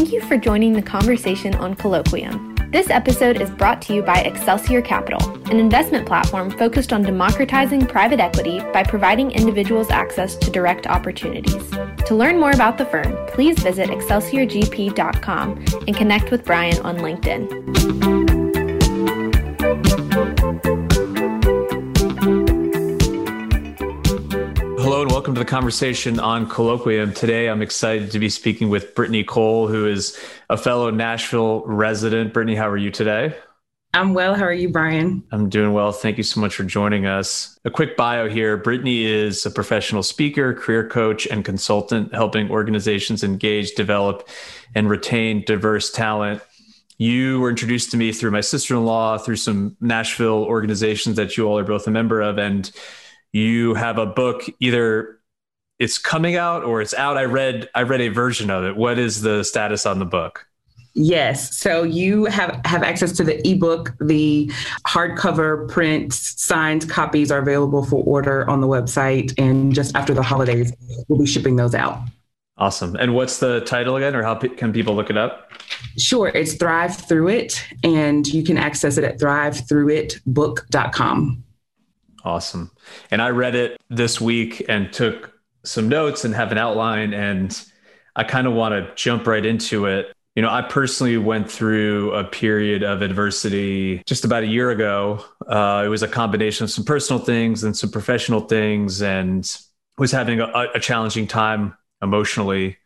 Thank you for joining the conversation on Colloquium. This episode is brought to you by Excelsior Capital, an investment platform focused on democratizing private equity by providing individuals access to direct opportunities. To learn more about the firm, please visit excelsiorgp.com and connect with Brian on LinkedIn. Welcome to the conversation on Colloquium. Today I'm excited to be speaking with Brittany Cole, who is a fellow Nashville resident. Brittany, how are you today? I'm well. How are you, Brian? I'm doing well. Thank you so much for joining us. A quick bio here Brittany is a professional speaker, career coach, and consultant, helping organizations engage, develop, and retain diverse talent. You were introduced to me through my sister in law, through some Nashville organizations that you all are both a member of. And you have a book either it's coming out or it's out i read i read a version of it what is the status on the book Yes. So you have have access to the ebook. The hardcover print signed copies are available for order on the website, and just after the holidays, we'll be shipping those out. awesome and what's the title again or how pe- can people look it up Sure, it's Thrive Through It, and you can access it at thrivethroughitbook.com. awesome and i read it this week and took some notes and have an outline and i kind of want to jump right into it. You know i personally went through a period of adversity just about a year ago. Uh, it was a combination of some personal things and some professional things and was having a, a challenging time emotionally.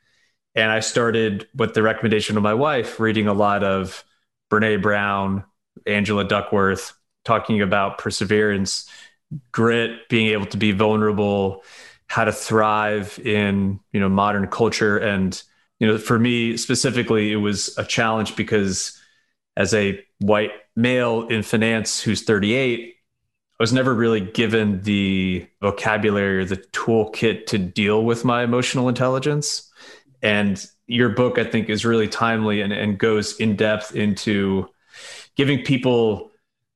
And i started with the recommendation of my wife reading a lot of brene brown angela duckworth talking about perseverance grit being able to be vulnerable how to thrive in you know modern culture. And you know for me specifically it was a challenge because as a white male in finance who's 38 i was never really given the vocabulary or the toolkit to deal with my emotional intelligence. And your book i think is really timely and, and goes in depth into giving people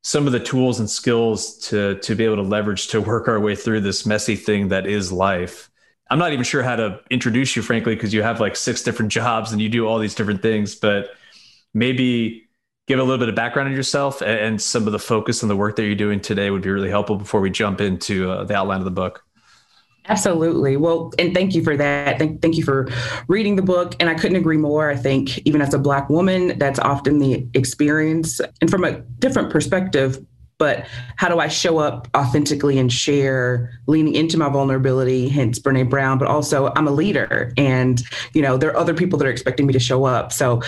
some of the tools and skills to to be able to leverage to work our way through this messy thing that is life. I'm not even sure how to introduce you, frankly, because you have like six different jobs and you do all these different things. But maybe give a little bit of background on yourself and, and some of the focus on the work that you're doing today would be really helpful before we jump into uh, the outline of the book. Absolutely. Well, and thank you for that. Thank, thank you for reading the book. And I couldn't agree more. I think, even as a Black woman, that's often the experience. And from a different perspective, but how do I show up authentically and share, leaning into my vulnerability, hence Brene Brown, but also I'm a leader and, you know, there are other people that are expecting me to show up. So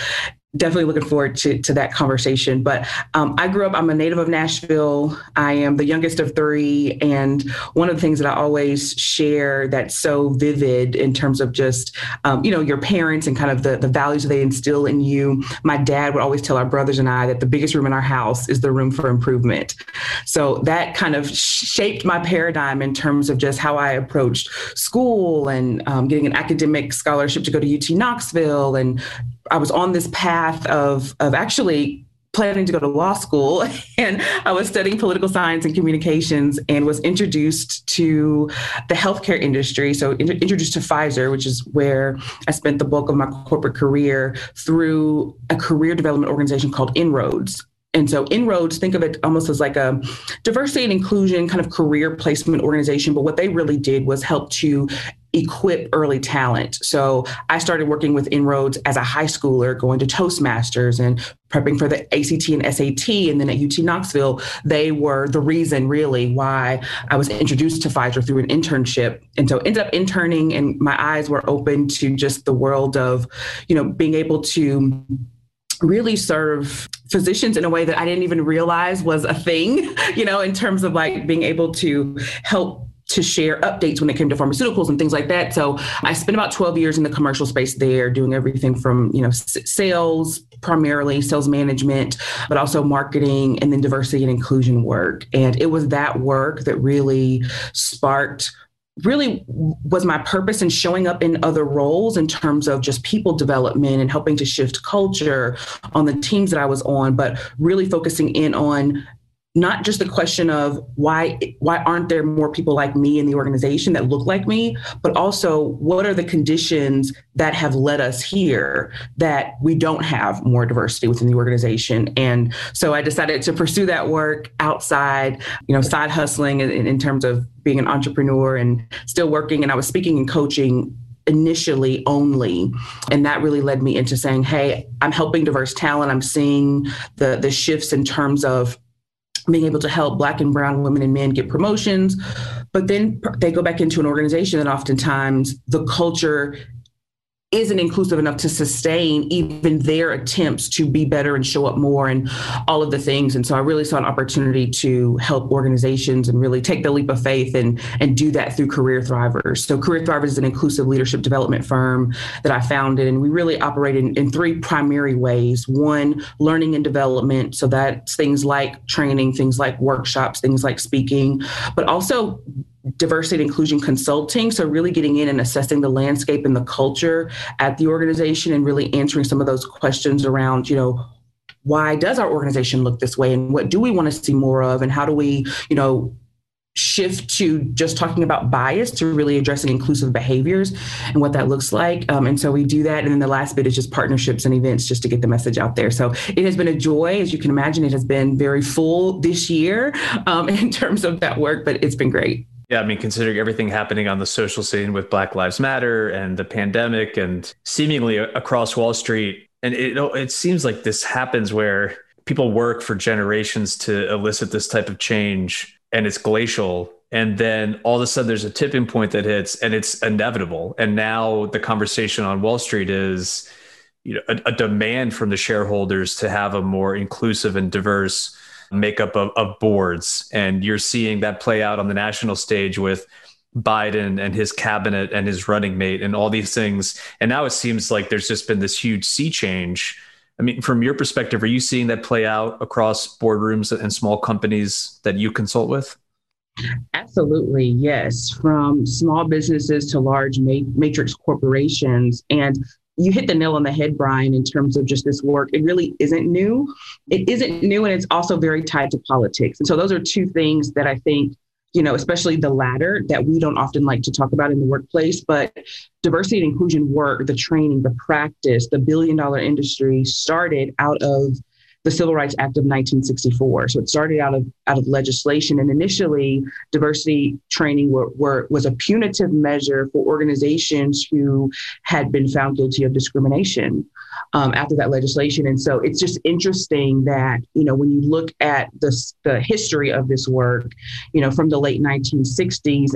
definitely looking forward to, to that conversation. But um, I grew up, I'm a native of Nashville. I am the youngest of three. And one of the things that I always share that's so vivid in terms of just, um, you know, your parents and kind of the, the values they instill in you. My dad would always tell our brothers and I that the biggest room in our house is the room for improvement. So that kind of shaped my paradigm in terms of just how I approached school and um, getting an academic scholarship to go to UT Knoxville and I was on this path of of actually planning to go to law school and I was studying political science and communications and was introduced to the healthcare industry. So in- introduced to Pfizer, which is where I spent the bulk of my corporate career through a career development organization called Inroads. And so Inroads, think of it almost as like a diversity and inclusion kind of career placement organization. But what they really did was help to equip early talent. So I started working with Inroads as a high schooler, going to Toastmasters and prepping for the ACT and SAT. And then at UT Knoxville, they were the reason really why I was introduced to Pfizer through an internship. And so ended up interning and my eyes were open to just the world of, you know, being able to really serve physicians in a way that I didn't even realize was a thing, you know, in terms of like being able to help to share updates when it came to pharmaceuticals and things like that. So I spent about 12 years in the commercial space there, doing everything from you know sales, primarily sales management, but also marketing and then diversity and inclusion work. And it was that work that really sparked really was my purpose in showing up in other roles in terms of just people development and helping to shift culture on the teams that I was on, but really focusing in on not just the question of why why aren't there more people like me in the organization that look like me but also what are the conditions that have led us here that we don't have more diversity within the organization? And so i decided to pursue that work outside you know side hustling in, in terms of being an entrepreneur and still working. And i was speaking and coaching initially only. And that really led me into saying hey i'm helping diverse talent. I'm seeing the the shifts in terms of being able to help black and brown women and men get promotions. But then they go back into an organization that oftentimes the culture isn't inclusive enough to sustain even their attempts to be better and show up more and all of the things. And so I really saw an opportunity to help organizations and really take the leap of faith and and do that through Career Thrivers. So Career Thrivers is an inclusive leadership development firm that I founded, and we really operate in, in three primary ways. One, learning and development. So that's things like training, things like workshops, things like speaking, but also diversity and inclusion consulting. So, really getting in and assessing the landscape and the culture at the organization and really answering some of those questions around, you know, why does our organization look this way and what do we want to see more of and how do we, you know, shift to just talking about bias to really addressing inclusive behaviors and what that looks like. Um, and so we do that. And then the last bit is just partnerships and events just to get the message out there. So it has been a joy. As you can imagine, it has been very full this year um, in terms of that work, but it's been great. Yeah, I mean, considering everything happening on the social scene with Black Lives Matter and the pandemic, and seemingly across Wall Street, and it oh, it seems like this happens where people work for generations to elicit this type of change, and it's glacial. And then all of a sudden, there's a tipping point that hits, and it's inevitable. And now the conversation on Wall Street is, you know, a, a demand from the shareholders to have a more inclusive and diverse makeup of, of boards. And you're seeing that play out on the national stage with Biden and his cabinet and his running mate and all these things. And now it seems like there's just been this huge sea change. I mean, from your perspective, are you seeing that play out across boardrooms and small companies that you consult with? Absolutely, yes. From small businesses to large matrix corporations. And you hit the nail on the head, Brian, in terms of just this work. It really isn't new. It isn't new, and it's also very tied to politics. And so those are two things that I think, you know, especially the latter that we don't often like to talk about in the workplace. But diversity and inclusion work, the training, the practice, the billion dollar industry started out of the Civil Rights Act of 1964. So it started out of out of legislation, and initially, diversity training were, were, was a punitive measure for organizations who had been found guilty of discrimination um, after that legislation. And so it's just interesting that you know when you look at the the history of this work, you know from the late 1960s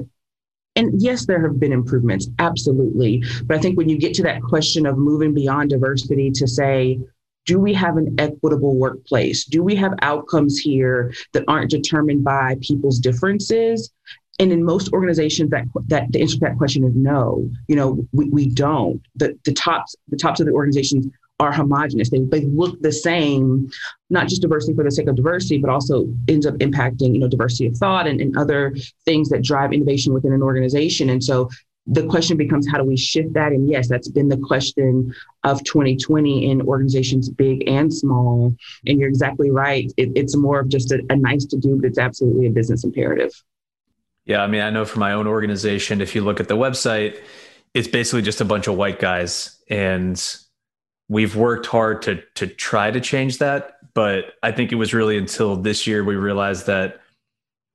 and yes, there have been improvements, absolutely. But I think when you get to that question of moving beyond diversity to say, do we have an equitable workplace? Do we have outcomes here that aren't determined by people's differences? And in most organizations, that that the answer to that question is no. You know, we, we don't. The the tops the tops of the organizations are homogenous. They, they look the same, not just diversity for the sake of diversity, but also ends up impacting, you know, diversity of thought and, and other things that drive innovation within an organization. And so the question becomes how do we shift that? And yes, that's been the question of 2020 in organizations big and small. And you're exactly right. It, it's more of just a, a nice to do, but it's absolutely a business imperative. Yeah, I mean, I know for my own organization, if you look at the website, it's basically just a bunch of white guys. And we've worked hard to to try to change that. But I think it was really until this year we realized that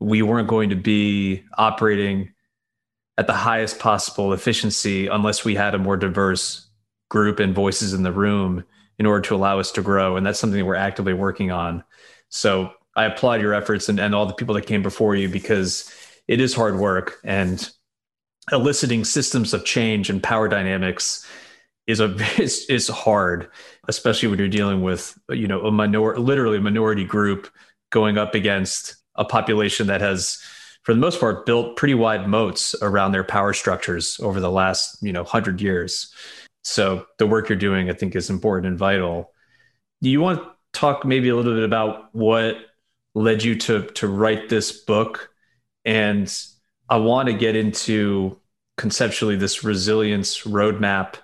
we weren't going to be operating at the highest possible efficiency unless we had a more diverse group and voices in the room in order to allow us to grow. And that's something that we're actively working on. So I applaud your efforts and, and all the people that came before you because it is hard work and eliciting systems of change and power dynamics is a is, is hard, especially when you're dealing with you know a minor literally a minority group going up against a population that has for the most part, built pretty wide moats around their power structures over the last, you know, hundred years. So the work you're doing, I think, is important and vital. Do you want to talk maybe a little bit about what led you to to write this book? And I want to get into conceptually this resilience roadmap,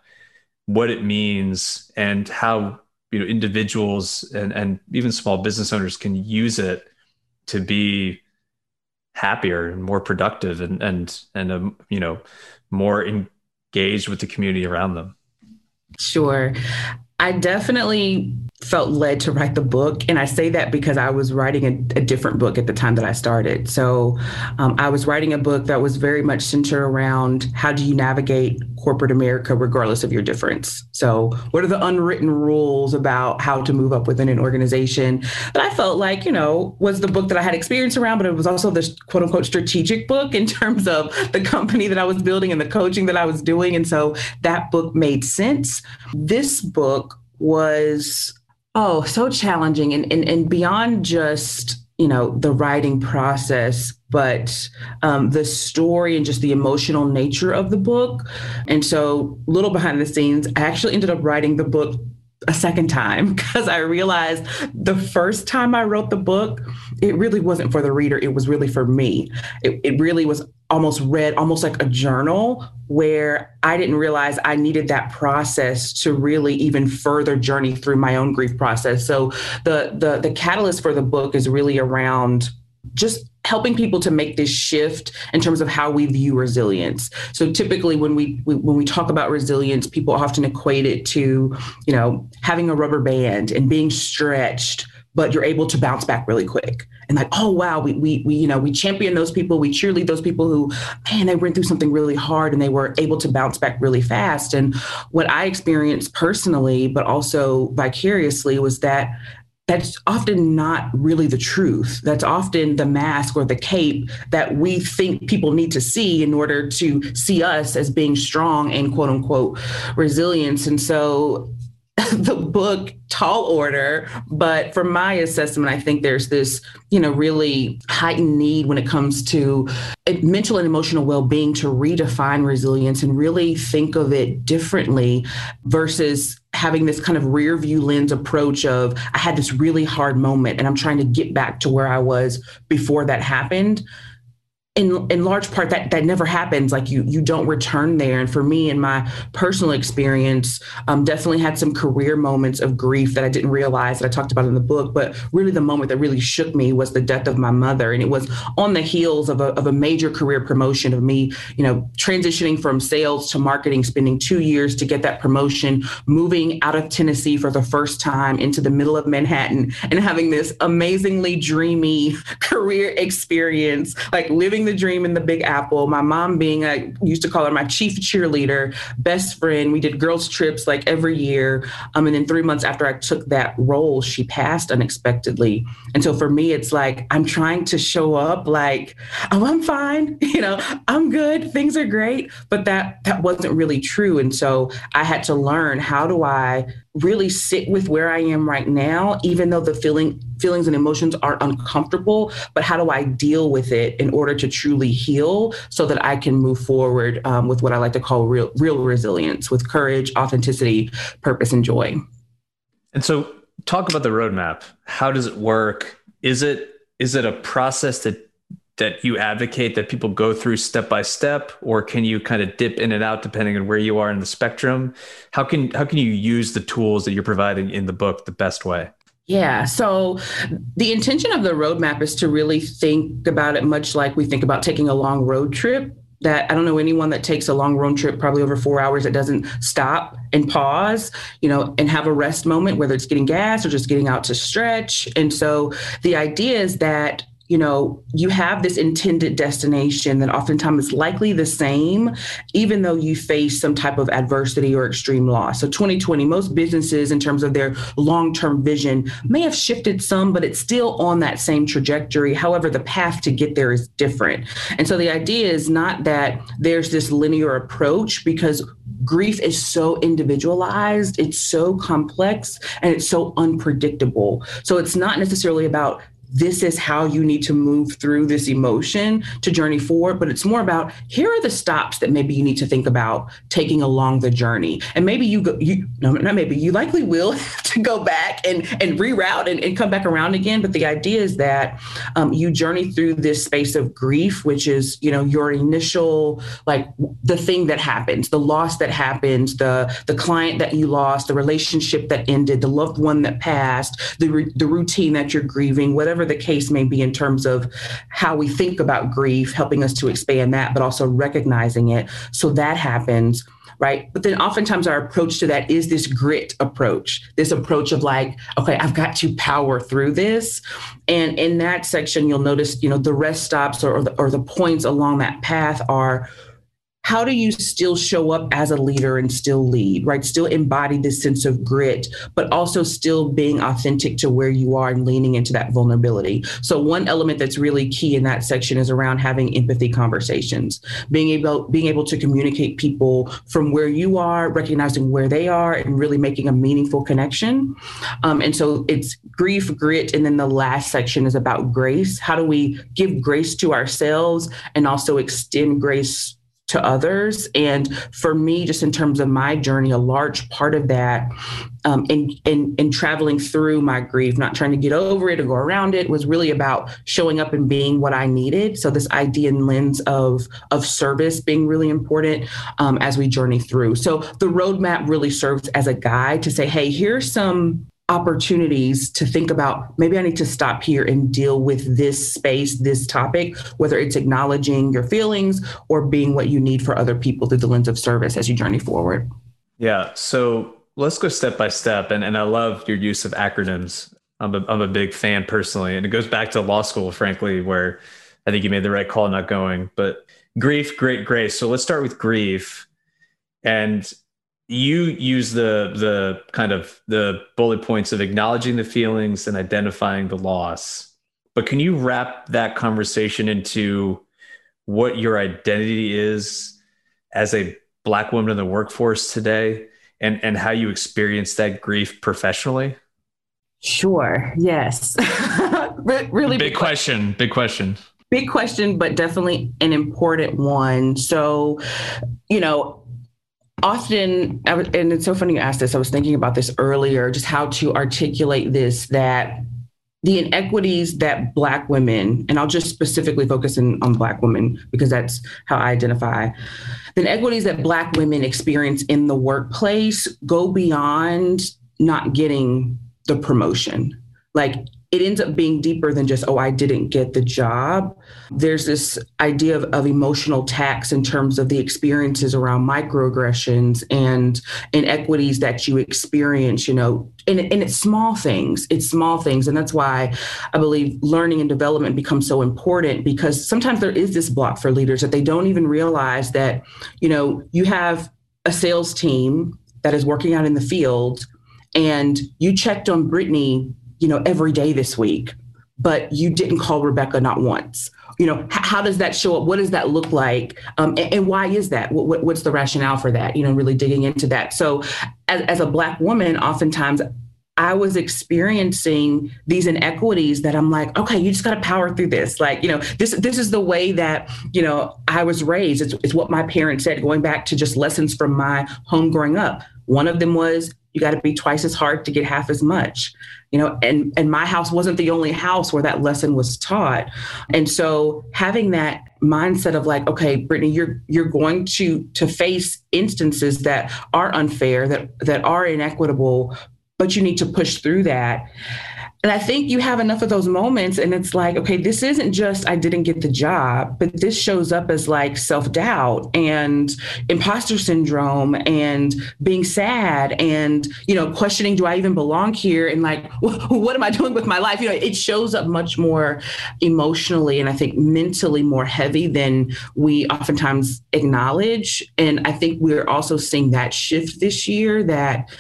what it means, and how you know individuals and and even small business owners can use it to be happier and more productive and and and um, you know more engaged with the community around them. Sure. I definitely felt led to write the book. And I say that because I was writing a, a different book at the time that I started. So um, I was writing a book that was very much centered around how do you navigate corporate America regardless of your difference. So, what are the unwritten rules about how to move up within an organization? But I felt like, you know, was the book that I had experience around, but it was also the quote unquote strategic book in terms of the company that I was building and the coaching that I was doing. And so that book made sense. This book was Oh, so challenging and, and, and beyond just, you know, the writing process, but um, the story and just the emotional nature of the book. And so, little behind the scenes, I actually ended up writing the book a second time because I realized the first time I wrote the book, it really wasn't for the reader. It was really for me. It, it really was almost read almost like a journal where I didn't realize I needed that process to really even further journey through my own grief process. So the the the catalyst for the book is really around just helping people to make this shift in terms of how we view resilience. So typically when we, we, when we talk about resilience, people often equate it to, you know, having a rubber band and being stretched but you're able to bounce back really quick and like oh wow we, we we you know we champion those people we cheerlead those people who man they went through something really hard and they were able to bounce back really fast and what i experienced personally but also vicariously was that that's often not really the truth. That's often the mask or the cape that we think people need to see in order to see us as being strong and quote unquote resilience. And so the book tall order but from my assessment i think there's this you know really heightened need when it comes to eh, mental and emotional well-being to redefine resilience and really think of it differently versus having this kind of rear view lens approach of i had this really hard moment and i'm trying to get back to where i was before that happened in in large part that that never happens. Like you you don't return there. And for me in my personal experience um, definitely had some career moments of grief that i didn't realize that i talked about in the book. But really the moment that really shook me was the death of my mother. And it was on the heels of a, of a major career promotion of me you know transitioning from sales to marketing spending two years to get that promotion moving out of tennessee for the first time into the middle of manhattan and having this amazingly dreamy career experience like living the dream in the Big Apple. My mom being, I used to call her my chief cheerleader, best friend. We did girls' trips like every year. Um, and then three months after I took that role, she passed unexpectedly. And so for me, it's like I'm trying to show up like, oh, I'm fine. You know, I'm good. Things are great. But that that wasn't really true. And so I had to learn how do I really sit with where I am right now, even though the feeling feelings and emotions are uncomfortable, but how do I deal with it in order to truly heal so that I can move forward um, with what I like to call real real resilience with courage, authenticity, purpose, and joy. And so talk about the roadmap. How does it work? Is it is it a process that that you advocate that people go through step by step or can you kind of dip in and out depending on where you are in the spectrum how can how can you use the tools that you're providing in the book the best way yeah. So the intention of the roadmap is to really think about it much like we think about taking a long road trip. That I don't know anyone that takes a long road trip, probably over four hours, that doesn't stop and pause, you know, and have a rest moment, whether it's getting gas or just getting out to stretch. And so the idea is that you know, you have this intended destination that oftentimes is likely the same, even though you face some type of adversity or extreme loss. So 2020, most businesses in terms of their long-term vision may have shifted some, but it's still on that same trajectory. However, the path to get there is different. And so the idea is not that there's this linear approach because grief is so individualized, it's so complex, and it's so unpredictable. So it's not necessarily about this is how you need to move through this emotion to journey forward. But it's more about here are the stops that maybe you need to think about taking along the journey. And maybe you go, you no, not maybe you likely will to go back and and reroute and, and come back around again. But the idea is that um, you journey through this space of grief, which is you know your initial like the thing that happens, the loss that happens, the the client that you lost, the relationship that ended, the loved one that passed, the the routine that you're grieving, whatever whatever the case may be in terms of how we think about grief, helping us to expand that, but also recognizing it. So that happens right? But then oftentimes our approach to that is this grit approach, this approach of like, okay, I've got to power through this. And in that section, you'll notice, you know, the rest stops or, or, the, or the points along that path are how do you still show up as a leader and still lead, right? Still embody this sense of grit, but also still being authentic to where you are and leaning into that vulnerability. So one element that's really key in that section is around having empathy conversations, being able being able to communicate people from where you are, recognizing where they are, and really making a meaningful connection. Um, and so it's grief, grit, and then the last section is about grace. How do we give grace to ourselves and also extend grace to others. And for me, just in terms of my journey, a large part of that um, in, in, in traveling through my grief, not trying to get over it or go around it, was really about showing up and being what I needed. So this idea and lens of, of service being really important um, as we journey through. So the roadmap really serves as a guide to say, hey, here's some opportunities to think about maybe I need to stop here and deal with this space, this topic, whether it's acknowledging your feelings or being what you need for other people through the lens of service as you journey forward. Yeah. So let's go step by step. And, and I love your use of acronyms. I'm a, I'm a big fan personally. And it goes back to law school, frankly, where I think you made the right call not going. But grief, great grace. So let's start with grief. And you use the the kind of the bullet points of acknowledging the feelings and identifying the loss. But can you wrap that conversation into what your identity is as a black woman in the workforce today and and how you experience that grief professionally? Sure yes. Really big, big question. question big question. big question but definitely an important one. So you know often and it's so funny you asked this i was thinking about this earlier just how to articulate this that the inequities that black women and i'll just specifically focus in, on black women because that's how i identify. The inequities that black women experience in the workplace go beyond not getting the promotion. Like it ends up being deeper than just, oh, I didn't get the job. There's this idea of, of emotional tax in terms of the experiences around microaggressions and inequities that you experience, you know, and, and it's small things. It's small things. And that's why I believe learning and development becomes so important because sometimes there is this block for leaders that they don't even realize that, you know, you have a sales team that is working out in the field and you checked on Brittany you know, every day this week. but you didn't call Rebecca not once. You know, h- how does that show up? What does that look like? Um, and, and, why is that? What, what's the rationale for that? You know, really digging into that. So, as, as a Black woman, oftentimes I was experiencing these inequities that I'm like, okay, you just got to power through this. Like, you know, this this is the way that you know I was raised. It's, it's what my parents said, going back to just lessons from my home growing up. One of them was you got to be twice as hard to get half as much. You know, and and my house wasn't the only house where that lesson was taught. And so having that mindset of like, okay, Brittany, you're you're going to to face instances that are unfair, that that are inequitable, but you need to push through that. And I think you have enough of those moments, and it's like, okay, this isn't just I didn't get the job, but this shows up as like self doubt and imposter syndrome and being sad and, you know, questioning, do I even belong here? And like, what am I doing with my life? You know, it shows up much more emotionally and I think mentally more heavy than we oftentimes acknowledge. And I think we're also seeing that shift this year that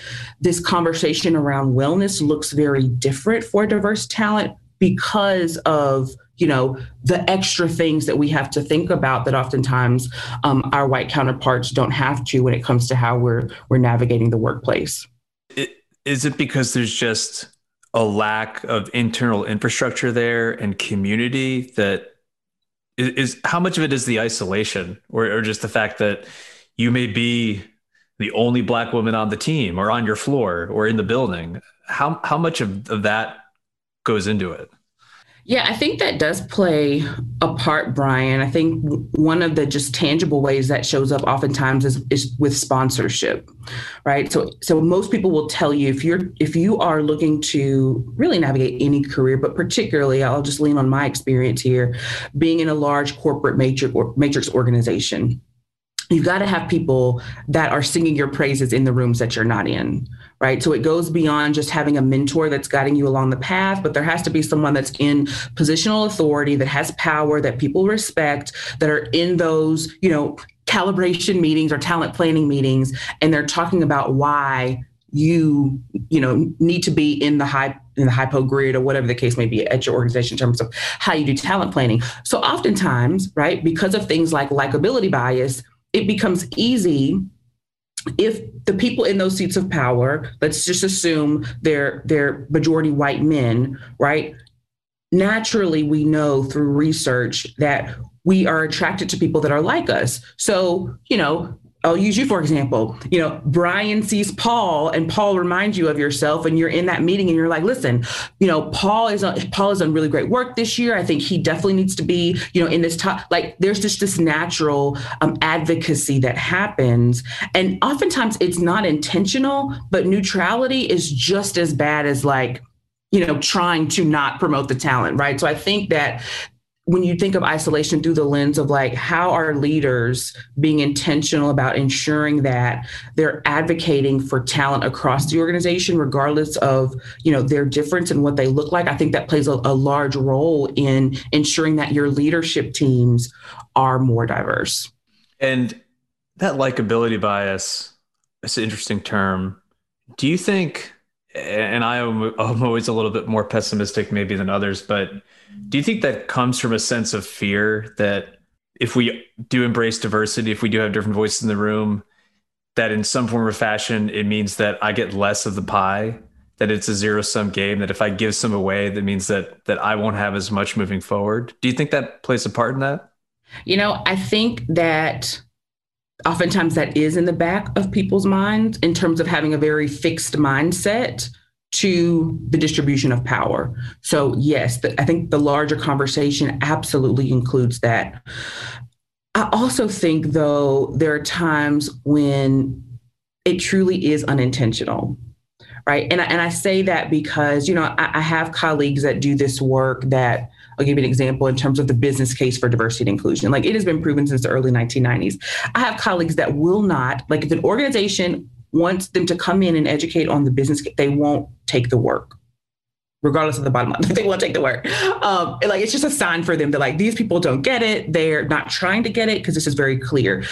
this conversation around wellness looks very different for diverse talent because of you know the extra things that we have to think about that oftentimes um, our white counterparts don't have to when it comes to how we're we're navigating the workplace. It, is it because there's just a lack of internal infrastructure there and community that is, is how much of it is the isolation or, or just the fact that you may be the only black woman on the team or on your floor or in the building how how much of, of that goes into it. Yeah, I think that does play a part, Brian. I think one of the just tangible ways that shows up oftentimes is, is with sponsorship, right? So, so most people will tell you if you're if you are looking to really navigate any career, but particularly, I'll just lean on my experience here, being in a large corporate matrix or matrix organization, you've got to have people that are singing your praises in the rooms that you're not in right? So it goes beyond just having a mentor that's guiding you along the path but there has to be someone that's in positional authority that has power that people respect that are in those you know calibration meetings or talent planning meetings and they're talking about why you you know need to be in the high in the hypo grid or whatever the case may be at your organization in terms of how you do talent planning. So oftentimes right because of things like likability bias it becomes easy if the people in those seats of power, let's just assume they're they're majority white men, right? Naturally, we know through research that we are attracted to people that are like us. So, you know, I'll use you for example. You know, Brian sees Paul and Paul reminds you of yourself and you're in that meeting and you're like, listen, you know, Paul is on, Paul has done really great work this year. I think he definitely needs to be, you know, in this top like there's just this natural um, advocacy that happens. And oftentimes it's not intentional, but neutrality is just as bad as like you know trying to not promote the talent right so i think that when you think of isolation through the lens of like how are leaders being intentional about ensuring that they're advocating for talent across the organization regardless of you know their difference and what they look like? I think that plays a, a large role in ensuring that your leadership teams are more diverse. And that likability bias is an interesting term. Do you think and I am I'm always a little bit more pessimistic maybe than others, but do you think that comes from a sense of fear that if we do embrace diversity, if we do have different voices in the room, that in some form or fashion it means that I get less of the pie, that it's a zero sum game, that if I give some away, that means that that I won't have as much moving forward. Do you think that plays a part in that? You know, I think that oftentimes that is in the back of people's minds in terms of having a very fixed mindset to the distribution of power. So, yes, the, I think the larger conversation absolutely includes that. I also think, though, there are times when it truly is unintentional. Right. And I, and I say that because, you know, I, I have colleagues that do this work that I'll give you an example in terms of the business case for diversity and inclusion. Like it has been proven since the early 1990s. I have colleagues that will not, like if an organization wants them to come in and educate on the business, they won't take the work. Regardless of the bottom line, they won't take the work. Um, like it's just a sign for them that like these people don't get it. They're not trying to get it because this is very clear.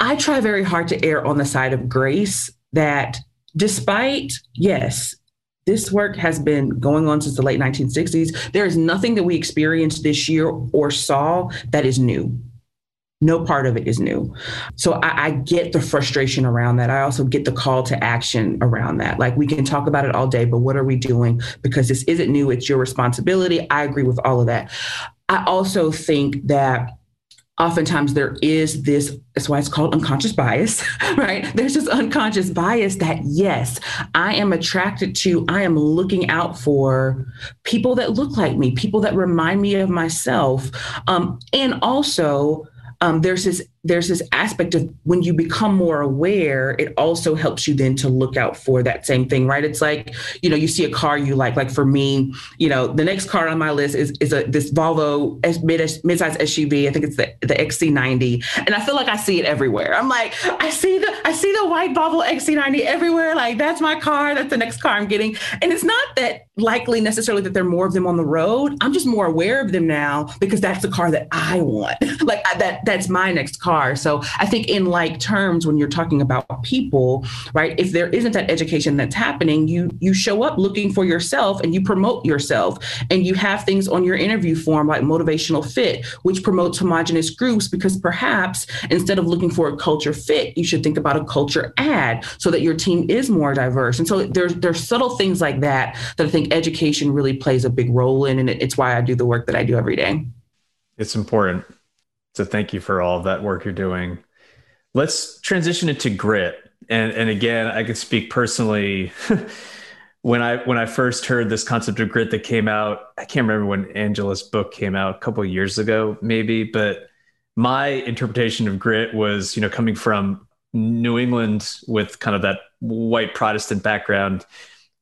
I try very hard to err on the side of grace that despite, yes, this work has been going on since the late 1960s. There is nothing that we experienced this year or saw that is new. No part of it is new. So I, I, get the frustration around that. I also get the call to action around that. Like we can talk about it all day, but what are we doing? Because this isn't new, it's your responsibility. I agree with all of that. I also think that oftentimes there is this that's why it's called unconscious bias right there's this unconscious bias that yes i am attracted to i am looking out for people that look like me people that remind me of myself um, and also um, there's this there's this aspect of when you become more aware, it also helps you then to look out for that same thing, right? It's like, you know, you see a car you like. Like for me, you know, the next car on my list is is a this Volvo mid midsize SUV. I think it's the, the XC90, and I feel like I see it everywhere. I'm like, I see the I see the white Volvo XC90 everywhere. Like that's my car. That's the next car I'm getting. And it's not that likely necessarily that there are more of them on the road. I'm just more aware of them now because that's the car that I want. like that that's my next car So I think in like terms, when you're talking about people, right? If there isn't that education that's happening, you you show up looking for yourself and you promote yourself, and you have things on your interview form like motivational fit, which promotes homogenous groups. Because perhaps instead of looking for a culture fit, you should think about a culture add so that your team is more diverse. And so there's there's subtle things like that that I think education really plays a big role in, and it's why I do the work that I do every day. It's important. So thank you for all of that work you're doing. Let's transition into grit. And and again, I can speak personally. when I when I first heard this concept of grit that came out, I can't remember when Angela's book came out, a couple years ago, maybe, but my interpretation of grit was, you know, coming from New England with kind of that white Protestant background,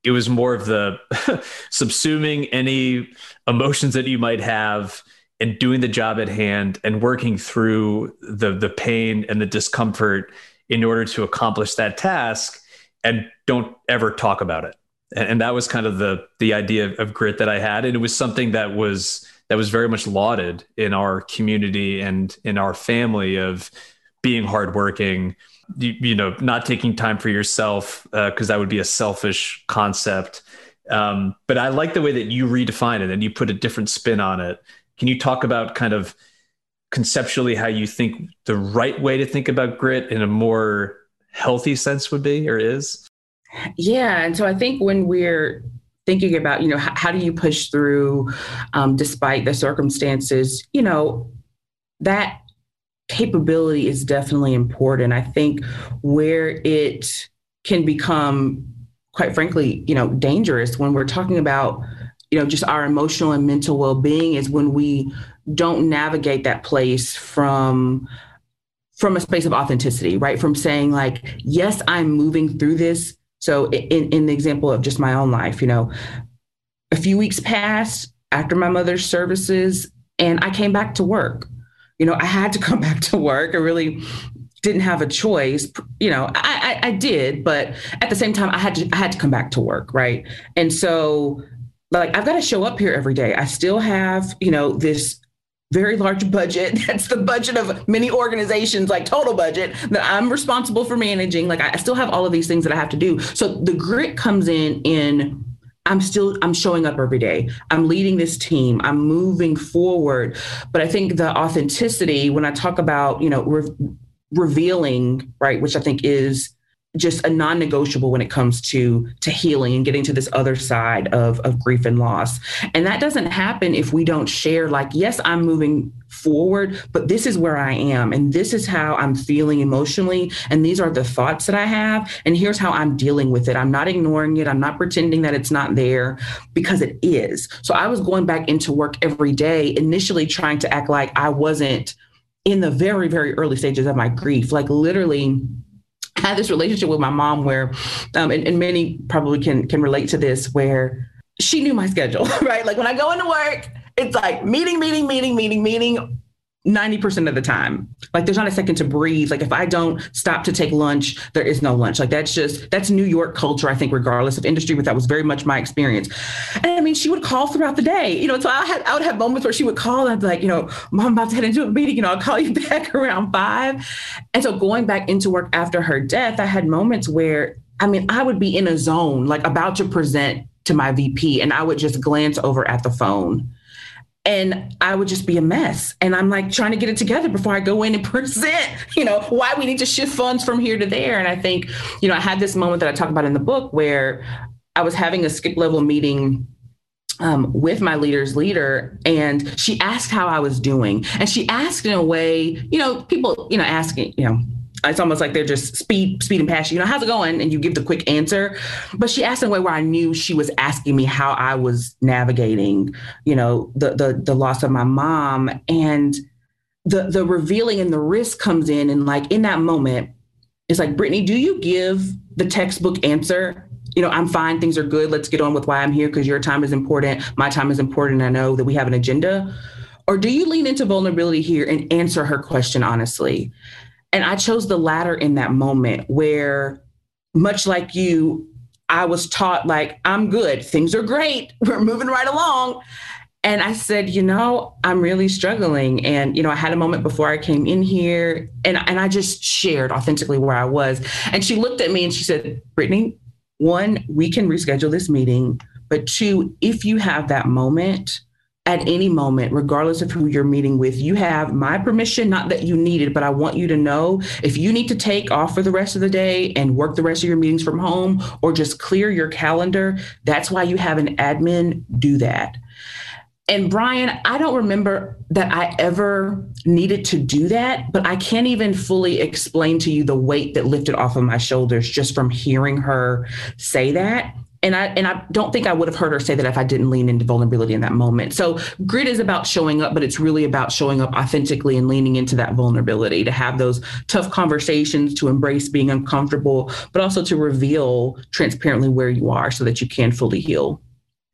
it was more of the subsuming any emotions that you might have and doing the job at hand and working through the the pain and the discomfort in order to accomplish that task and don't ever talk about it. And, and, that was kind of the the idea of grit that i had. And it was something that was that was very much lauded in our community and in our family of being hardworking you, you know not taking time for yourself because uh, that would be a selfish concept. Um, but i like the way that you redefine it and you put a different spin on it can you talk about kind of conceptually how you think the right way to think about grit in a more healthy sense would be or is? Yeah. And so I think when we're thinking about, you know, how, how do you push through um, despite the circumstances, you know, that capability is definitely important. I think where it can become, quite frankly, you know, dangerous when we're talking about you know just our emotional and mental well-being is when we don't navigate that place from from a space of authenticity right? From saying like yes i'm moving through this. So in, in the example of just my own life you know a few weeks passed after my mother's services and i came back to work. You know i had to come back to work. I really didn't have a choice you know I, I, I did but at the same time i had to i had to come back to work right? And so like I've got to show up here every day. I still have, you know, this very large budget. That's the budget of many organizations, like total budget that I'm responsible for managing. Like I still have all of these things that I have to do. So the grit comes in in I'm still I'm showing up every day. I'm leading this team. I'm moving forward. But I think the authenticity when I talk about, you know, re- revealing, right, which I think is just a non-negotiable when it comes to to healing and getting to this other side of of grief and loss. And that doesn't happen if we don't share like yes i'm moving forward but this is where i am and this is how i'm feeling emotionally and these are the thoughts that i have and here's how i'm dealing with it. I'm not ignoring it. I'm not pretending that it's not there because it is. So i was going back into work every day initially trying to act like i wasn't in the very very early stages of my grief. Like literally I had this relationship with my mom where, um, and, and many probably can can relate to this, where she knew my schedule, right? Like when I go into work, it's like meeting, meeting, meeting, meeting, meeting 90% of the time. Like there's not a second to breathe. Like if I don't stop to take lunch, there is no lunch. Like that's just that's New York culture, I think, regardless of industry, but that was very much my experience. And I mean, she would call throughout the day. You know, so I had I would have moments where she would call and I'd be like, you know, mom, I'm about to head into a meeting, you know, I'll call you back around five. And so going back into work after her death, I had moments where I mean, I would be in a zone, like about to present to my VP and I would just glance over at the phone and I would just be a mess. And I'm like trying to get it together before I go in and present, you know, why we need to shift funds from here to there. And I think, you know, I had this moment that I talk about in the book where I was having a skip level meeting um, with my leader's leader, and she asked how I was doing. And she asked in a way, you know, people, you know, asking, you know, it's almost like they're just speed, speed and passion. You know, how's it going? And you give the quick answer. But she asked in a way where I knew she was asking me how I was navigating, you know, the the the loss of my mom. And the the revealing and the risk comes in. And like in that moment, it's like, Brittany, do you give the textbook answer? You know, I'm fine, things are good. Let's get on with why I'm here because your time is important. My time is important. I know that we have an agenda. Or do you lean into vulnerability here and answer her question honestly? And I chose the latter in that moment where, much like you, I was taught, like, I'm good, things are great, we're moving right along. And I said, you know, I'm really struggling. And, you know, I had a moment before I came in here and, and I just shared authentically where I was. And she looked at me and she said, Brittany, one, we can reschedule this meeting. But two, if you have that moment, at any moment, regardless of who you're meeting with, you have my permission, not that you need it, but I want you to know if you need to take off for the rest of the day and work the rest of your meetings from home or just clear your calendar, that's why you have an admin do that. And Brian, I don't remember that I ever needed to do that, but I can't even fully explain to you the weight that lifted off of my shoulders just from hearing her say that and I and I don't think I would have heard her say that if I didn't lean into vulnerability in that moment. So grit is about showing up, but it's really about showing up authentically and leaning into that vulnerability to have those tough conversations, to embrace being uncomfortable, but also to reveal transparently where you are so that you can fully heal.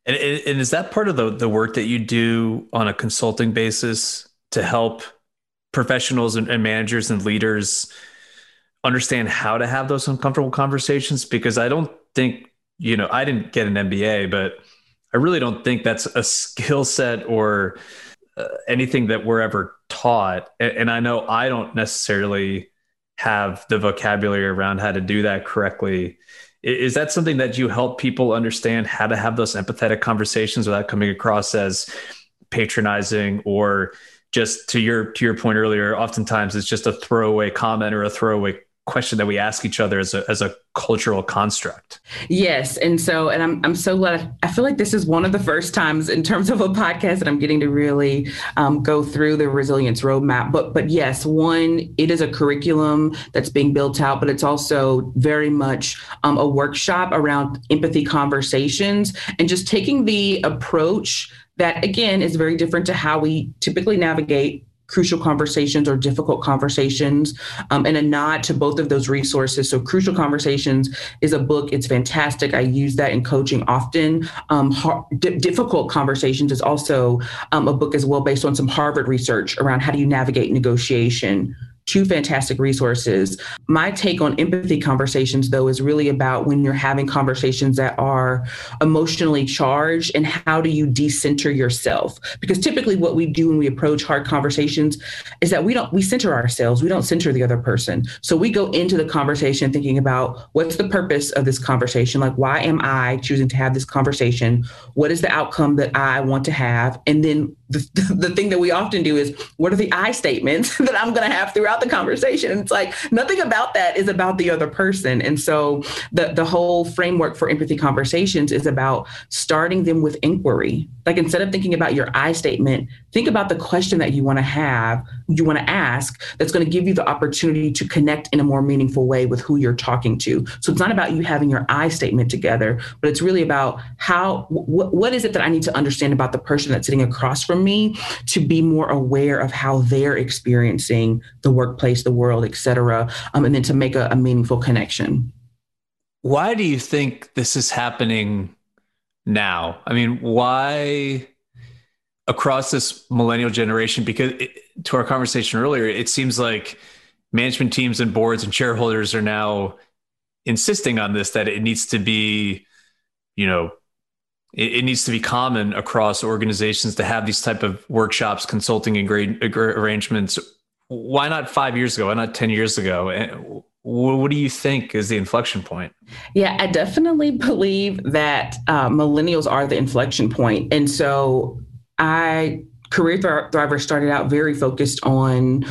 And, and is that part of the the work that you do on a consulting basis to help professionals and, and managers and leaders understand how to have those uncomfortable conversations? Because I don't think you know, I didn't get an MBA, but I really don't think that's a skill set or uh, anything that we're ever taught. And, and I know I don't necessarily have the vocabulary around how to do that correctly. Is that something that you help people understand how to have those empathetic conversations without coming across as patronizing or just to your to your point earlier oftentimes it's just a throwaway comment or a throwaway question that we ask each other as a, as a cultural construct. Yes. And so, and I'm, I'm so glad. I feel like this is one of the first times in terms of a podcast that I'm getting to really um, go through the resilience roadmap. But, but yes, one, it is a curriculum that's being built out, but it's also very much um, a workshop around empathy conversations and just taking the approach that again is very different to how we typically navigate crucial conversations or difficult conversations. Um, and a nod to both of those resources. So crucial conversations is a book. It's fantastic. I use that in coaching often. Um, hard, difficult conversations is also um, a book as well based on some harvard research around how do you navigate negotiation two fantastic resources. My take on empathy conversations, though, is really about when you're having conversations that are emotionally charged and how do you decenter yourself? Because typically, what we do when we approach hard conversations is that we don't, we center ourselves, we don't center the other person. So we go into the conversation thinking about what's the purpose of this conversation? Like, why am I choosing to have this conversation? What is the outcome that I want to have? And then the, the thing that we often do is, what are the I statements that I'm going to have throughout the conversation. And it's like nothing about that is about the other person. And so the the whole framework for empathy conversations is about starting them with inquiry. Like instead of thinking about your I statement, think about the question that you want to have, you want to ask that's going to give you the opportunity to connect in a more meaningful way with who you're talking to. So it's not about you having your I statement together, but it's really about how wh- what is it that I need to understand about the person that's sitting across from me to be more aware of how they're experiencing the workplace, the world, et cetera, um, and then to make a, a meaningful connection. Why do you think this is happening now? I mean, why across this millennial generation? Because it, to our conversation earlier, it seems like management teams and boards and shareholders are now insisting on this that it needs to be, you know, it, it needs to be common across organizations to have these type of workshops, consulting and grade arrangements. Why not five years ago? Why not ten years ago? what do you think is the inflection point? Yeah, I definitely believe that uh, millennials are the inflection point. And so I Career Thriver started out very focused on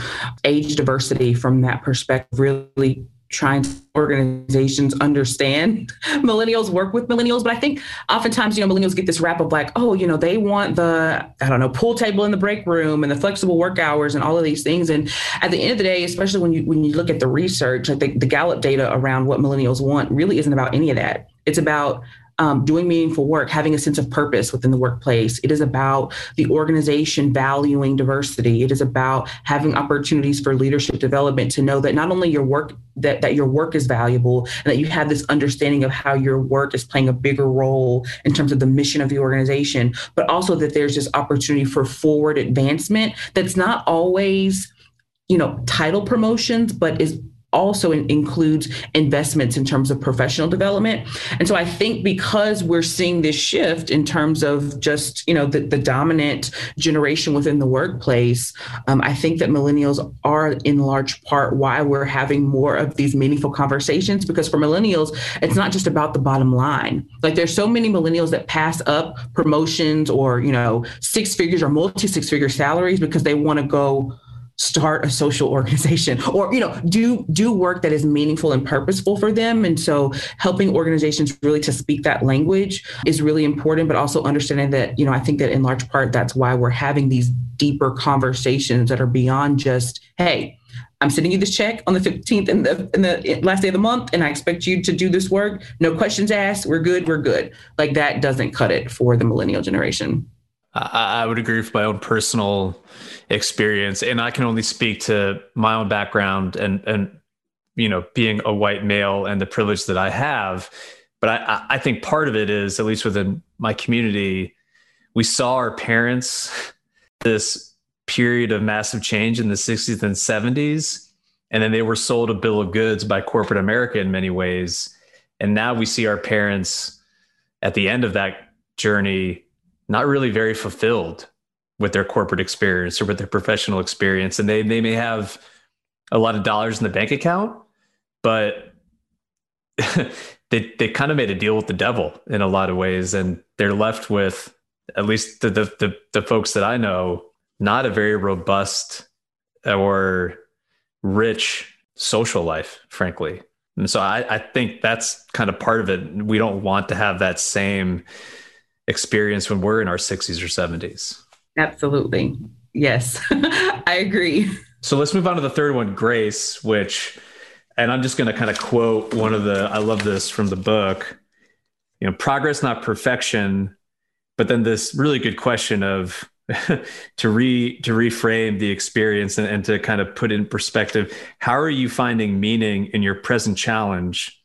age diversity from that perspective, really trying to organizations understand millennials work with millennials but i think oftentimes you know millennials get this rap of like oh you know they want the i don't know pool table in the break room and the flexible work hours and all of these things. And at the end of the day especially when you when you look at the research i think the gallup data around what millennials want really isn't about any of that. It's about um, doing meaningful work, having a sense of purpose within the workplace. It is about the organization valuing diversity. It is about having opportunities for leadership development to know that not only your work that, that your work is valuable and that you have this understanding of how your work is playing a bigger role in terms of the mission of the organization, but also that there's this opportunity for forward advancement that's not always you know title promotions but is also includes investments in terms of professional development. And so I think because we're seeing this shift in terms of just, you know, the, the dominant generation within the workplace, um, I think that millennials are in large part why we're having more of these meaningful conversations because for millennials, it's not just about the bottom line. Like there's so many millennials that pass up promotions or, you know, six figures or multi six figure salaries because they want to go start a social organization or you know do do work that is meaningful and purposeful for them and so helping organizations really to speak that language is really important but also understanding that you know i think that in large part that's why we're having these deeper conversations that are beyond just hey I'm sending you this check on the 15th in the in the last day of the month, and I expect you to do this work. No questions asked. We're good. We're good. Like that doesn't cut it for the millennial generation. I, I would agree with my own personal experience, and I can only speak to my own background and and you know being a white male and the privilege that I have. But I, I think part of it is, at least within my community, we saw our parents this period of massive change in the 60s and 70s. And then they were sold a bill of goods by corporate America in many ways. And now we see our parents at the end of that journey not really very fulfilled with their corporate experience or with their professional experience. And they, they may have a lot of dollars in the bank account, but they, they kind of made a deal with the devil in a lot of ways. And they're left with, at least the, the, the, the folks that I know, not a very robust or rich social life, frankly. And so I, I think that's kind of part of it. We don't want to have that same experience when we're in our 60s or 70s. Absolutely. Yes, I agree. So let's move on to the third one, grace, which, and I'm just going to kind of quote one of the, I love this from the book, you know, progress, not perfection, but then this really good question of, to re to reframe the experience and, and to kind of put in perspective how are you finding meaning in your present challenge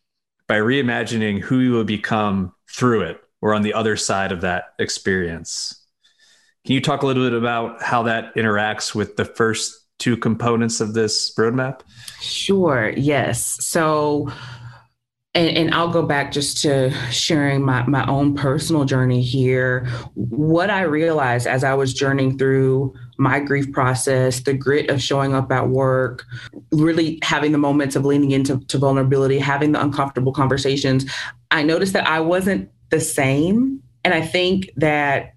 by reimagining who you will become through it or on the other side of that experience. Can you talk a little bit about how that interacts with the first two components of this roadmap? Sure, yes. So, and, and, I'll go back just to sharing my, my own personal journey here. What I realized as I was journeying through my grief process, the grit of showing up at work, really having the moments of leaning into vulnerability, having the uncomfortable conversations, I noticed that I wasn't the same. And I think that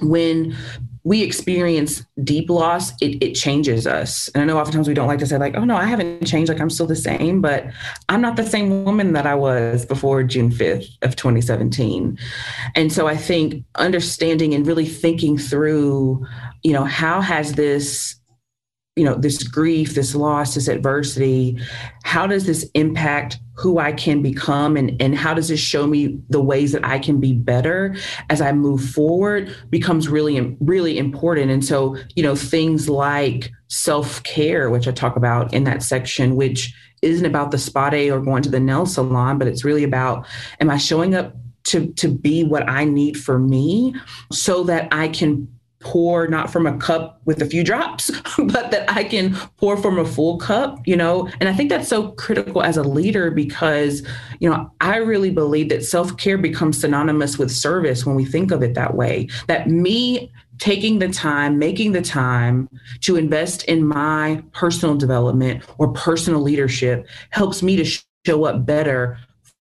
when we experience deep loss, it, it changes us. And I know oftentimes we don't like to say, like, oh no, I haven't changed, like I'm still the same, but I'm not the same woman that I was before June 5th of 2017. And so I think understanding and really thinking through, you know, how has this you know this grief this loss this adversity how does this impact who i can become? And and how does this show me the ways that i can be better as i move forward becomes really really important. And so you know things like self-care which i talk about in that section which isn't about the spa day or going to the nail salon but it's really about am i showing up to to be what i need for me so that i can pour not from a cup with a few drops, but that I can pour from a full cup, you know? And I think that's so critical as a leader because, you know, I really believe that self care becomes synonymous with service when we think of it that way. That me taking the time, making the time to invest in my personal development or personal leadership helps me to show up better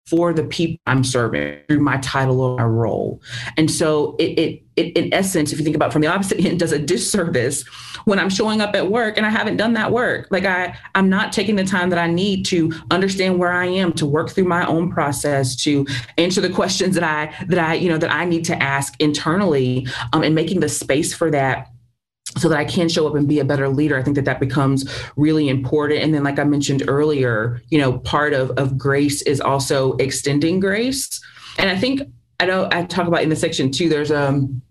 for the people I'm serving through my title or my role. And so it, it, it, in essence, if you think about it from the opposite end, does a disservice when I'm showing up at work and I haven't done that work. Like I, I'm not taking the time that I need to understand where I am, to work through my own process, to answer the questions that I, that I, you know, that I need to ask internally um, and making the space for that so that I can show up and be a better leader. I think that that becomes really important. And then, like I mentioned earlier, you know, part of, of grace is also extending grace. And I think I know I talk about in the section too, there's um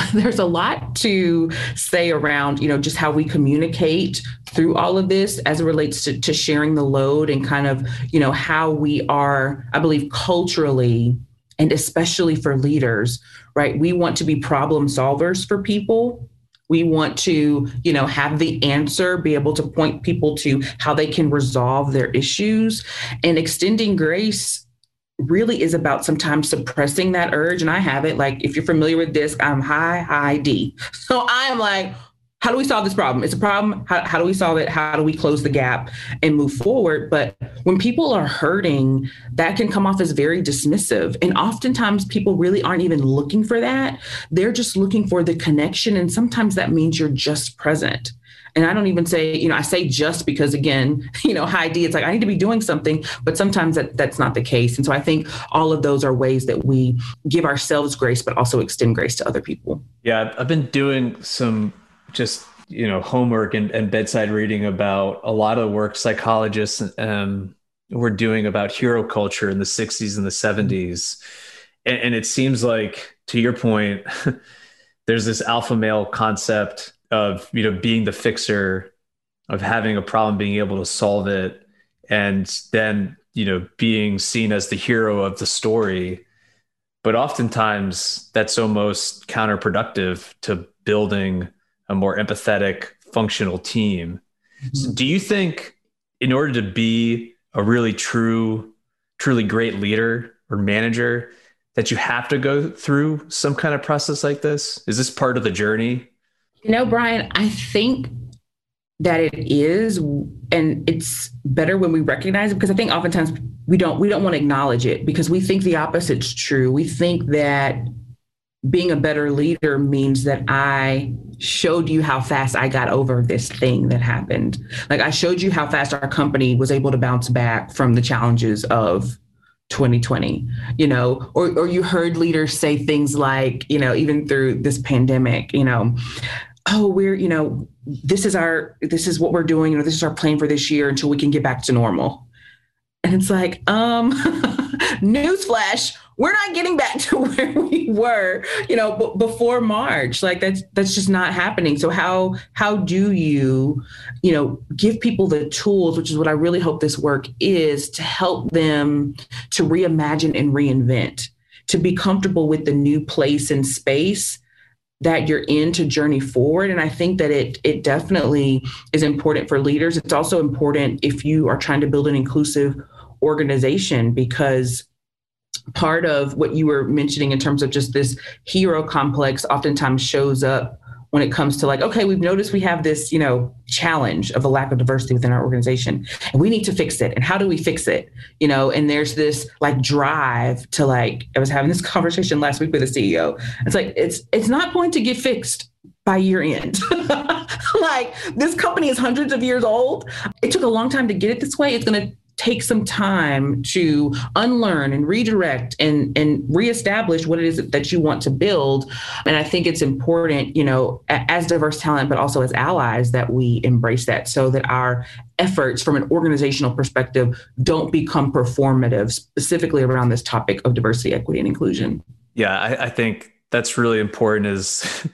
there's a lot to say around, you know, just how we communicate through all of this as it relates to, to sharing the load and kind of, you know, how we are, I believe, culturally and especially for leaders, right? We want to be problem solvers for people we want to, you know, have the answer, be able to point people to how they can resolve their issues. And extending grace really is about sometimes suppressing that urge. And I have it. Like if you're familiar with this, I'm high, high D. So I am like, how do we solve this problem? It's a problem. How, how do we solve it? How do we close the gap and move forward? But when people are hurting, that can come off as very dismissive. And oftentimes people really aren't even looking for that. They're just looking for the connection. And sometimes that means you're just present. And I don't even say, you know, I say just because again, you know, high D, it's like I need to be doing something, but sometimes that, that's not the case. And so I think all of those are ways that we give ourselves grace, but also extend grace to other people. Yeah, I've been doing some just you know homework and, and bedside reading about a lot of work psychologists um, were doing about hero culture in the 60s and the 70s and, and it seems like to your point there's this alpha male concept of you know being the fixer of having a problem being able to solve it and then you know being seen as the hero of the story. But oftentimes that's almost counterproductive to building a more empathetic, functional team. Mm-hmm. So do you think in order to be a really true, truly great leader or manager, that you have to go through some kind of process like this? Is this part of the journey? You know, Brian, I think that it is and it's better when we recognize it because i think oftentimes we don't we don't want to acknowledge it because we think the opposite's true we think that being a better leader means that I showed you how fast I got over this thing that happened. Like I showed you how fast our company was able to bounce back from the challenges of 2020, you know, or, or you heard leaders say things like, you know, even through this pandemic, you know, oh, we're, you know, this is our, this is what we're doing, you know, this is our plan for this year until we can get back to normal. And it's like, um, newsflash, we're not getting back to where we were, you know, b- before March. Like that's that's just not happening. So how how do you, you know, give people the tools, which is what I really hope this work is, to help them to reimagine and reinvent, to be comfortable with the new place and space that you're in to journey forward and i think that it it definitely is important for leaders it's also important if you are trying to build an inclusive organization because part of what you were mentioning in terms of just this hero complex oftentimes shows up when it comes to like okay we've noticed we have this you know challenge of a lack of diversity within our organization. And we need to fix it. And how do we fix it? You know and there's this like drive to like i was having this conversation last week with a ceo it's like it's it's not going to get fixed by year end. Like this company is hundreds of years old. It took a long time to get it this way. It's going to take some time to unlearn and redirect and and reestablish what it is that you want to build. And i think it's important you know as diverse talent but also as allies that we embrace that so that our efforts from an organizational perspective don't become performative specifically around this topic of diversity equity and inclusion. Yeah i, I think that's really important is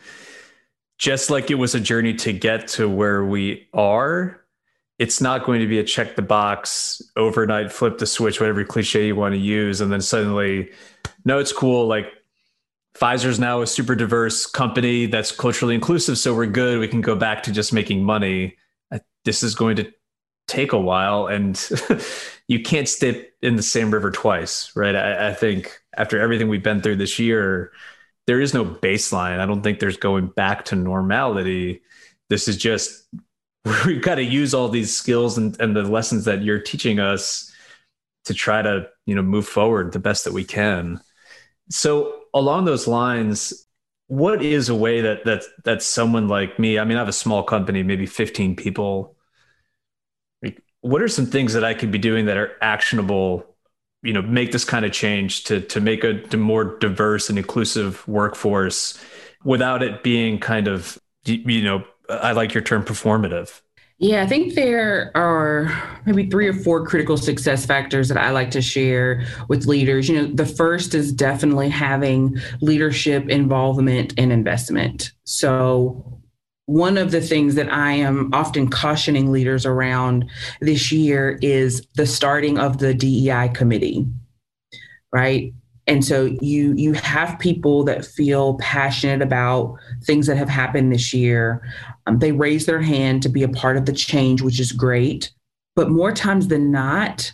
just like it was a journey to get to where we are it's not going to be a check the box overnight flip the switch whatever cliche you want to use and then suddenly no it's cool like pfizer's now a super diverse company that's culturally inclusive so we're good we can go back to just making money uh, this is going to take a while and you can't step in the same river twice right I, I think after everything we've been through this year there is no baseline. I don't think there's going back to normality. This is just we've got to use all these skills and, and the lessons that you're teaching us to try to you know move forward the best that we can. So along those lines, what is a way that that that someone like me? I mean, I have a small company, maybe 15 people. What are some things that I could be doing that are actionable you know make this kind of change to to make a more diverse and inclusive workforce without it being kind of you know i like your term performative yeah, I think there are maybe three or four critical success factors that I like to share with leaders. You know, the first is definitely having leadership involvement and investment. So, one of the things that I am often cautioning leaders around this year is the starting of the DEI committee, right? And so you you have people that feel passionate about things that have happened this year. Um, they raise their hand to be a part of the change, which is great. But more times than not,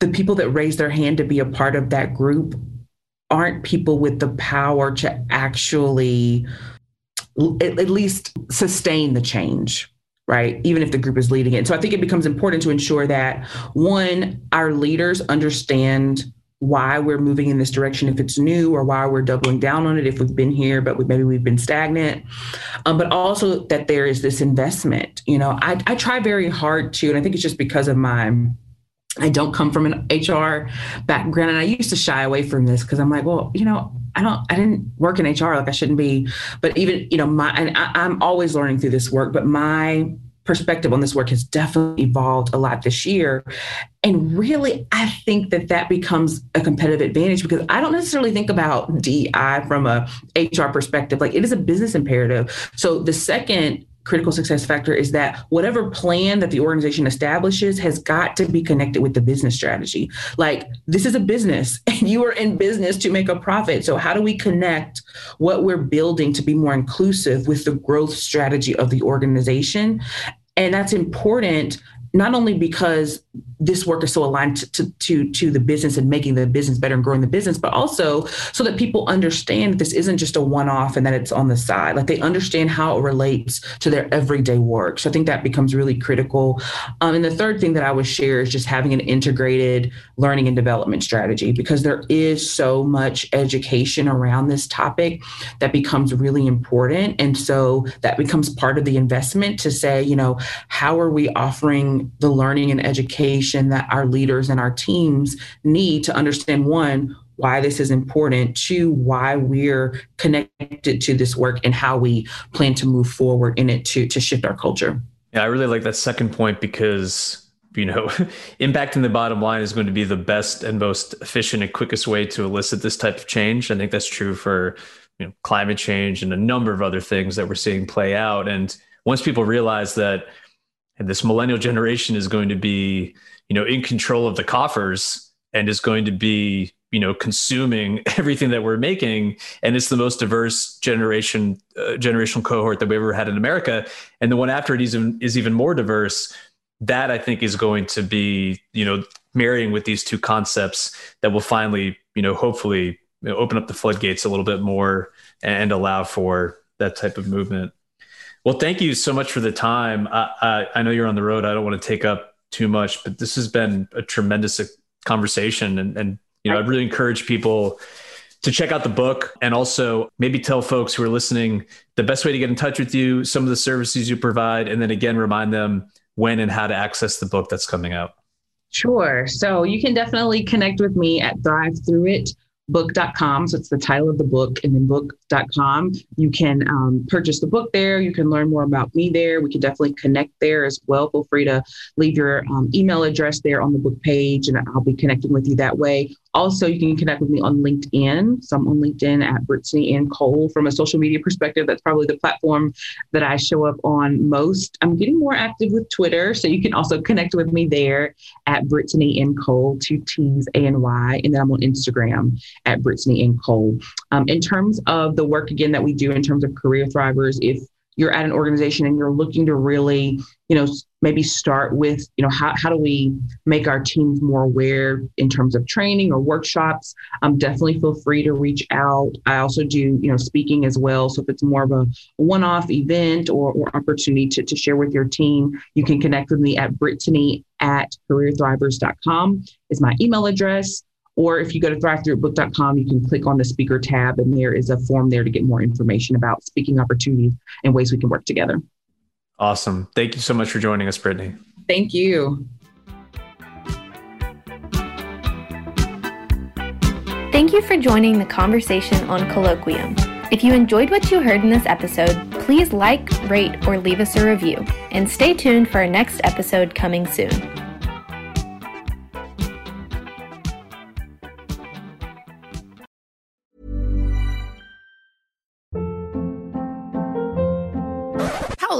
the people that raise their hand to be a part of that group aren't people with the power to actually at, at least sustain the change right? Even if the group is leading it. So I think it becomes important to ensure that one, our leaders understand why we're moving in this direction if it's new or why we're doubling down on it if we've been here but we, maybe we've been stagnant um, but also that there is this investment you know I, I try very hard to and i think it's just because of my I don't come from an HR background, and I used to shy away from this because I'm like, well, you know, I don't, I didn't work in HR like I shouldn't be. But even, you know, my, and I, I'm always learning through this work. But my perspective on this work has definitely evolved a lot this year. And really, I think that that becomes a competitive advantage because I don't necessarily think about DI from a HR perspective. Like it is a business imperative. So the second critical success factor is that whatever plan that the organization establishes has got to be connected with the business strategy. Like this is a business and you are in business to make a profit. So how do we connect what we're building to be more inclusive with the growth strategy of the organization? And that's important not only because this work is so aligned to, to, to the business and making the business better and growing the business, but also so that people understand this isn't just a one-off and that it's on the side. Like they understand how it relates to their everyday work. So I think that becomes really critical. Um, and the third thing that I would share is just having an integrated learning and development strategy because there is so much education around this topic that becomes really important. And so that becomes part of the investment to say, you know, how are we offering the learning and education that our leaders and our teams need to understand one, why this is important, two, why we're connected to this work and how we plan to move forward in it to, to shift our culture. Yeah, I really like that second point because you know, impacting the bottom line is going to be the best and most efficient and quickest way to elicit this type of change. I think that's true for you know climate change and a number of other things that we're seeing play out. And once people realize that this millennial generation is going to be, you know, in control of the coffers and is going to be, you know, consuming everything that we're making, and it's the most diverse generation, uh, generational cohort that we ever had in America, and the one after it is even, is even more diverse. That I think is going to be, you know, marrying with these two concepts that will finally, you know, hopefully you know, open up the floodgates a little bit more and allow for that type of movement. Well, thank you so much for the time. I, I, I know you're on the road. I don't want to take up too much, but this has been a tremendous uh, conversation, and, and you know, I really encourage people to check out the book and also maybe tell folks who are listening the best way to get in touch with you, some of the services you provide, and then again remind them when and how to access the book that's coming out? Sure. So you can definitely connect with me at Thrive Through It book.com. So it's the title of the book, and then book.com. You can um, purchase the book there. You can learn more about me there. We can definitely connect there as well. Feel free to leave your um, email address there on the book page, and I'll be connecting with you that way. Also, you can connect with me on LinkedIn. So I'm on LinkedIn at Brittany Ann Cole. From a social media perspective, that's probably the platform that I show up on most. I'm getting more active with Twitter, so you can also connect with me there at Brittany Ann Cole, two T's A and Y, and then I'm on Instagram at Brittany Ann Cole. Um, in terms of the work again that we do in terms of career thrivers, if you're at an organization and you're looking to really, you know, maybe start with, you know, how, how do we make our teams more aware in terms of training or workshops? Um, definitely feel free to reach out. I also do, you know, speaking as well. So if it's more of a one-off event or, or opportunity to, to share with your team, you can connect with me at Brittany at careerthrivers.com is my email address. Or if you go to thrivethroughitbook.com, you can click on the speaker tab and there is a form there to get more information about speaking opportunities and ways we can work together. Awesome. Thank you so much for joining us, Brittany. Thank you. Thank you for joining the conversation on Colloquium. If you enjoyed what you heard in this episode, please like, rate, or leave us a review. And stay tuned for our next episode coming soon.